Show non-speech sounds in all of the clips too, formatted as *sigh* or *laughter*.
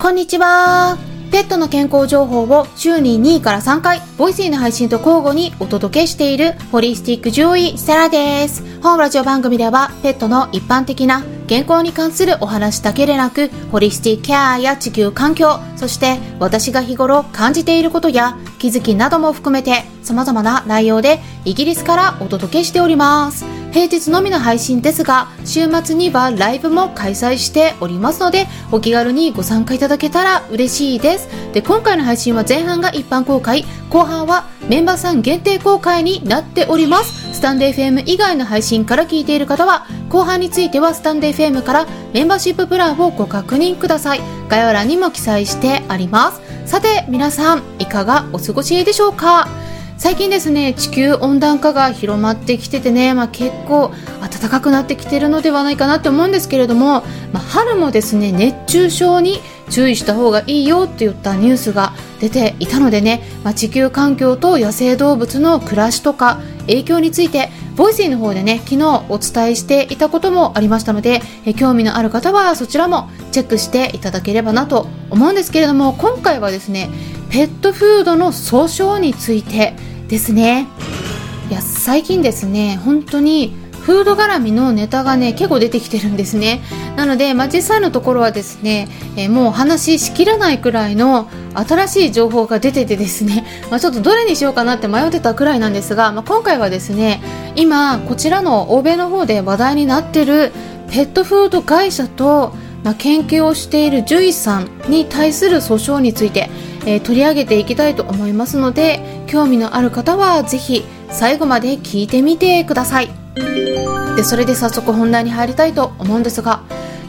こんにちは。ペットの健康情報を週に2から3回、ボイスイの配信と交互にお届けしているホリスティック獣医セラです。本ラジオ番組ではペットの一般的な健康に関するお話だけでなく、ホリスティックケアや地球環境、そして私が日頃感じていることや気づきなども含めて様々な内容でイギリスからお届けしております。平日のみの配信ですが、週末にはライブも開催しておりますので、お気軽にご参加いただけたら嬉しいです。で、今回の配信は前半が一般公開、後半はメンバーさん限定公開になっております。スタンド FM 以外の配信から聞いている方は、後半についてはスタンド FM からメンバーシッププランをご確認ください。概要欄にも記載してあります。さて、皆さん、いかがお過ごしでしょうか？最近ですね地球温暖化が広まってきててね、まあ、結構暖かくなってきてるのではないかなって思うんですけれども、まあ、春もですね熱中症に注意した方がいいよって言ったニュースが出ていたのでね、まあ、地球環境と野生動物の暮らしとか影響についてボイスイの方でね昨日お伝えしていたこともありましたのでえ興味のある方はそちらもチェックしていただければなと思うんですけれども今回はですねペットフードの総称についてですね。いや最近ですね本当にフード絡みのネタがね結構出てきてるんですね。なので、まあ、実際のところはですね、えー、もう話しきらないくらいの新しい情報が出ててですね、*laughs* まあ、ちょっとどれにしようかなって迷ってたくらいなんですが、まあ、今回はですね今こちらの欧米の方で話題になってるペットフード会社と、まあ、研究をしている獣医さんに対する訴訟についてえー、取り上げていきたいと思いますので興味のある方はぜひ最後まで聞いてみてください。でそれで早速本題に入りたいと思うんですが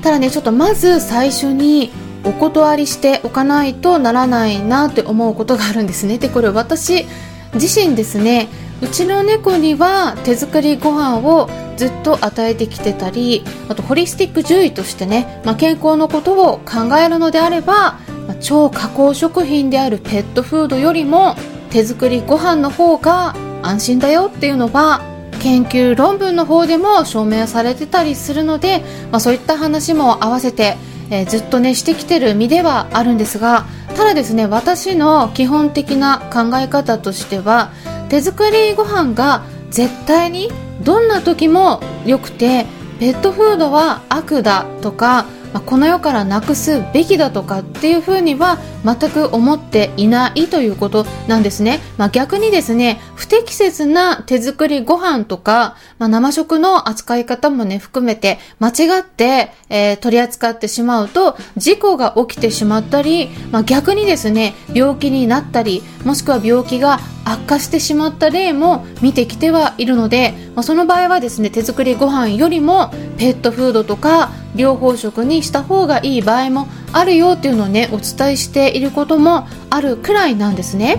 ただねちょっとまず最初にお断りしておかないとならないなって思うことがあるんですね。でこれ私自身ですねうちの猫には手作りご飯をずっと与えてきてたりあとホリスティック獣医としてね、まあ、健康のことを考えるのであれば超加工食品であるペットフードよりも手作りご飯の方が安心だよっていうのは研究論文の方でも証明されてたりするので、まあ、そういった話も合わせて、えー、ずっとねしてきてる身ではあるんですがただですね私の基本的な考え方としては手作りご飯が絶対にどんな時も良くてペットフードは悪だとかまあ、この世からなくすべきだとかっていうふうには全く思っていないということなんですね。まあ、逆にですね、不適切な手作りご飯とか、まあ、生食の扱い方もね、含めて間違って、えー、取り扱ってしまうと事故が起きてしまったり、まあ、逆にですね、病気になったり、もしくは病気が悪化してしまった例も見てきてはいるので、まあ、その場合はですね手作りご飯よりもペットフードとか療法食にした方がいい場合もあるよっていうのをねお伝えしていることもあるくらいなんですね。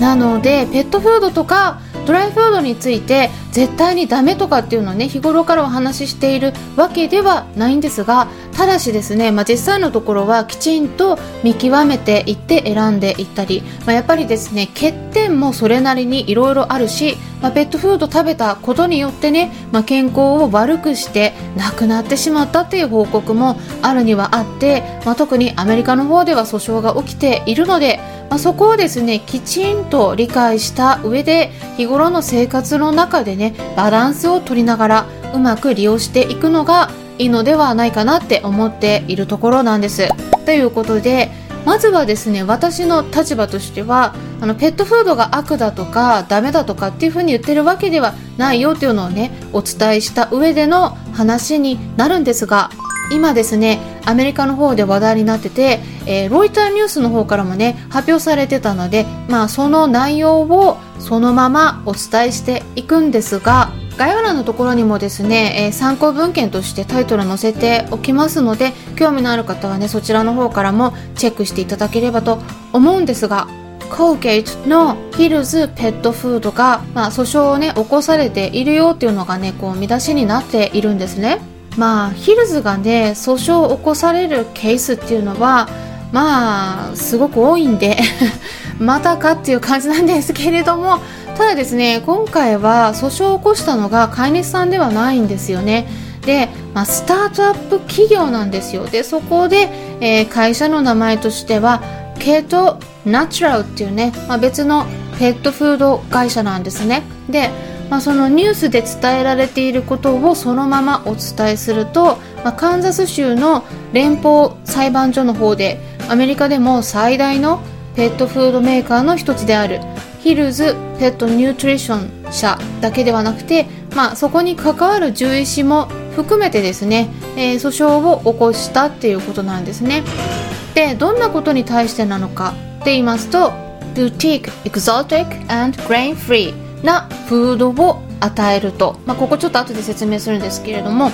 なのでペットフードとかドライフードについて絶対にダメとかっていうのをね日頃からお話ししているわけではないんですがただしですね、まあ、実際のところはきちんと見極めていって選んでいったり、まあ、やっぱりですね欠点もそれなりにいろいろあるし、まあ、ペットフード食べたことによってね、まあ、健康を悪くして亡くなってしまったっていう報告もあるにはあって、まあ、特にアメリカの方では訴訟が起きているのでまあ、そこをですねきちんと理解した上で日頃の生活の中でねバランスを取りながらうまく利用していくのがいいのではないかなって思っているところなんです。ということでまずはですね私の立場としてはあのペットフードが悪だとかダメだとかっていう風に言ってるわけではないよっていうのをねお伝えした上での話になるんですが今ですねアメリカの方で話題になってて、えー、ロイターニュースの方からもね発表されてたので、まあ、その内容をそのままお伝えしていくんですが概要欄のところにもですね、えー、参考文献としてタイトル載せておきますので興味のある方はねそちらの方からもチェックしていただければと思うんですがコーゲートのヒルズペットフードが、まあ、訴訟をね起こされているよっていうのがねこう見出しになっているんですね。まあヒルズがね訴訟を起こされるケースっていうのはまあすごく多いんで *laughs* またかっていう感じなんですけれどもただですね今回は訴訟を起こしたのが飼い主さんではないんですよね。でまあ、スタートアップ企業なんですよ。でそこで、えー、会社の名前としてはケートナチュラルっていうね、まあ、別のペットフード会社なんですね。で、まあ、そのニュースで伝えられていることをそのままお伝えすると、まあ、カンザス州の連邦裁判所の方でアメリカでも最大のペットフードメーカーの一つである。ヒルズペットニュートリション社だけではなくて、まあ、そこに関わる獣医師も含めてですね、えー、訴訟を起こしたっていうことなんですね。でどんなことに対してなのかって言いますと Boutique Exotic and Grain Free なフードを与えると、まあ、ここちょっと後で説明するんですけれども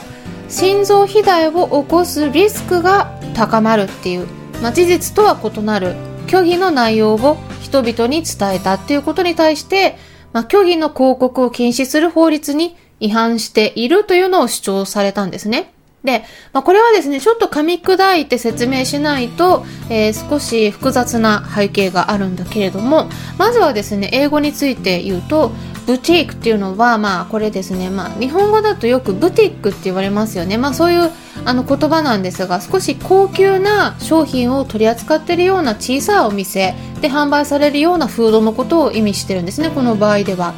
心臓肥大を起こすリスクが高まるっていう、まあ、事実とは異なる虚偽の内容を人々に伝えたっていうことに対して、まあ、虚偽の広告を禁止する法律に違反しているというのを主張されたんですね。で、まあ、これはですね、ちょっと噛み砕いて説明しないと、えー、少し複雑な背景があるんだけれども、まずはですね、英語について言うと、ブティークっていうのは、まあ、これですね、まあ、日本語だとよくブティックって言われますよね。まあ、そういうあの言葉なんですが、少し高級な商品を取り扱っているような小さいお店で販売されるようなフードのことを意味してるんですね、この場合では。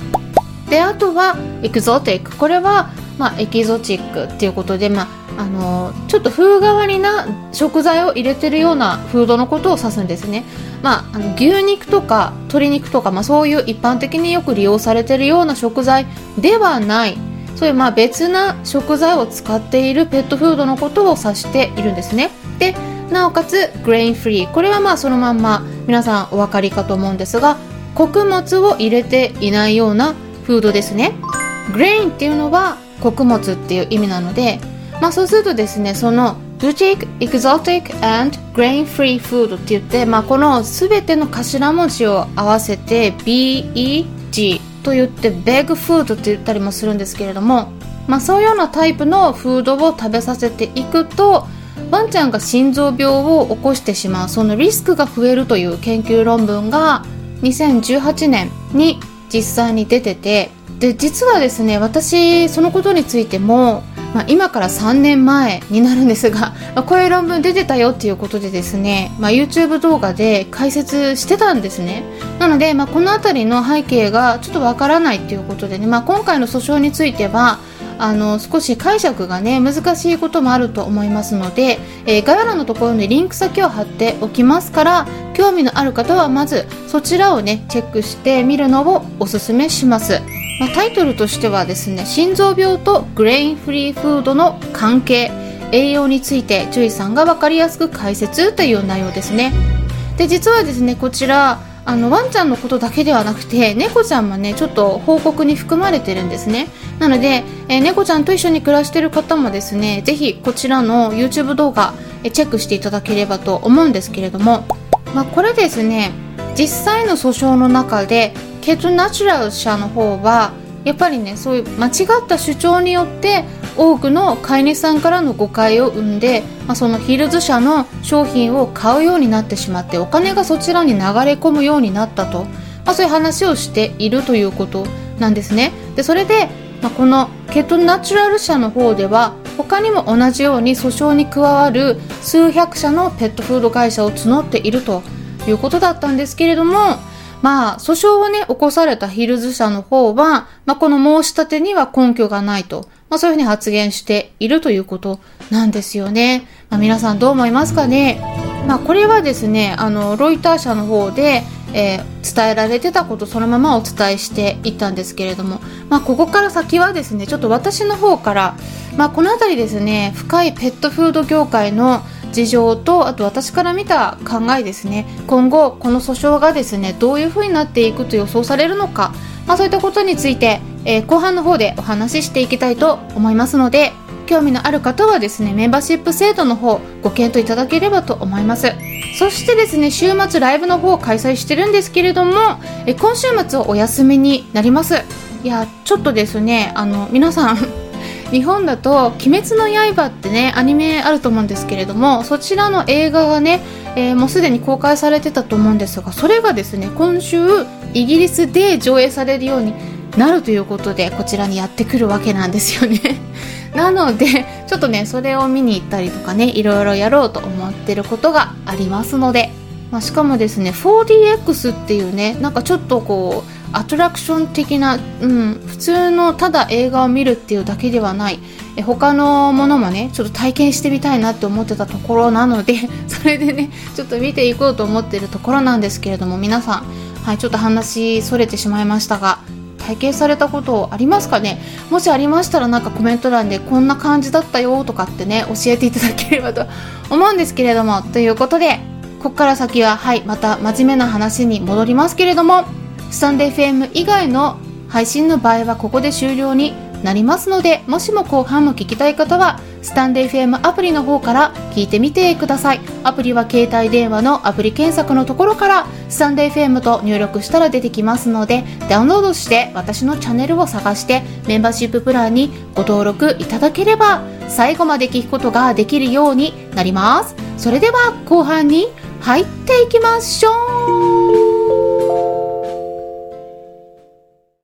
で、あとは、エクゾティック。これは、まあ、エキゾチックっていうことで、まあ、あのちょっと風変わりな食材を入れてるようなフードのことを指すんですね。まあ、あの牛肉とか鶏肉とか、まあ、そういう一般的によく利用されてるような食材ではないそういうまあ別な食材を使っているペットフードのことを指しているんですね。でなおかつグレインフリーこれはまあそのまんま皆さんお分かりかと思うんですが穀物を入れていないようなフードですね。グレインっていうのは穀物っていう意味なのでまあ、そうするとですねその Boutique Exotic and Grain Free Food って言って、まあ、この全ての頭文字を合わせて BEG と言って Beg Food って言ったりもするんですけれども、まあ、そういうようなタイプのフードを食べさせていくとワンちゃんが心臓病を起こしてしまうそのリスクが増えるという研究論文が2018年に実際に出ててで実はですね私そのことについてもまあ、今から3年前になるんですが、まあ、こういう論文出てたよっていうことでですね、まあ、YouTube 動画で解説してたんですねなので、まあ、この辺りの背景がちょっとわからないっていうことでね、まあ、今回の訴訟についてはあの少し解釈がね難しいこともあると思いますので、えー、概要欄のところにリンク先を貼っておきますから興味のある方はまずそちらをねチェックしてみるのをおすすめします。まあ、タイトルとしてはですね心臓病とグレインフリーフードの関係栄養について獣医さんが分かりやすく解説という内容ですね。で実はですねこちらあのワンちゃんのことだけではなくて猫ちゃんもねちょっと報告に含まれてるんですね。なので、えー、猫ちゃんと一緒に暮らしてる方もですねぜひこちらの YouTube 動画、えチェックしていただければと思うんですけれども、まあ、これですね実際の訴訟の中でケトナチュラル社の方はやっぱりねそういう間違った主張によって多くの飼い主さんからの誤解を生んで、まあ、そのヒルズ社の商品を買うようになってしまってお金がそちらに流れ込むようになったと、まあ、そういう話をしているということなんですね。でそれで、まあ、このケトナチュラル社の方では他にも同じように訴訟に加わる数百社のペットフード会社を募っているということだったんですけれどもまあ、訴訟をね、起こされたヒルズ社の方は、まあ、この申し立てには根拠がないと、まあ、そういうふうに発言しているということなんですよね。まあ、皆さんどう思いますかね？まあ、これはですね、あの、ロイター社の方で、えー、伝えられてたことそのままお伝えしていったんですけれども、まあ、ここから先はですねちょっと私の方から、まあ、この辺りですね深いペットフード業界の事情とあと私から見た考えですね。今後この訴訟がですねどういうふうになっていくと予想されるのか、まあ、そういったことについて、えー、後半の方でお話ししていきたいと思いますので興味のある方はですねメンバーシップ制度の方ご検討いただければと思います。そしてですね週末ライブの方を開催してるんですけれどもえ今週末はお休みになります。いやちょっとですねあの皆さん日本だと「鬼滅の刃」ってねアニメあると思うんですけれどもそちらの映画がね、えー、もうすでに公開されてたと思うんですがそれがですね今週イギリスで上映されるようになるということでこちらにやってくるわけなんですよね。*laughs* なのでちょっとねそれを見に行ったりとかねいろいろやろうと思ってることがありますので、まあ、しかもですね 4DX っていうねなんかちょっとこうアトラクション的な、うん、普通のただ映画を見るっていうだけではない。え他のものもねちょっと体験してみたいなって思ってたところなので *laughs* それでねちょっと見ていこうと思ってるところなんですけれども皆さんはいちょっと話それてしまいましたが体験されたことありますかね？もしありましたらなんかコメント欄でこんな感じだったよとかってね教えていただければと思うんですけれどもということでここから先ははいまた真面目な話に戻りますけれどもスタンデー FM 以外の配信の場合はここで終了になりますのでもしも後半も聞きたい方はスタンデー FM アプリの方から聞いてみてください。アプリは携帯電話のアプリ検索のところからスタンデー FM と入力したら出てきますのでダウンロードして私のチャンネルを探してメンバーシッププランにご登録いただければ最後まで聞くことができるようになります。それでは後半に入っていきましょう。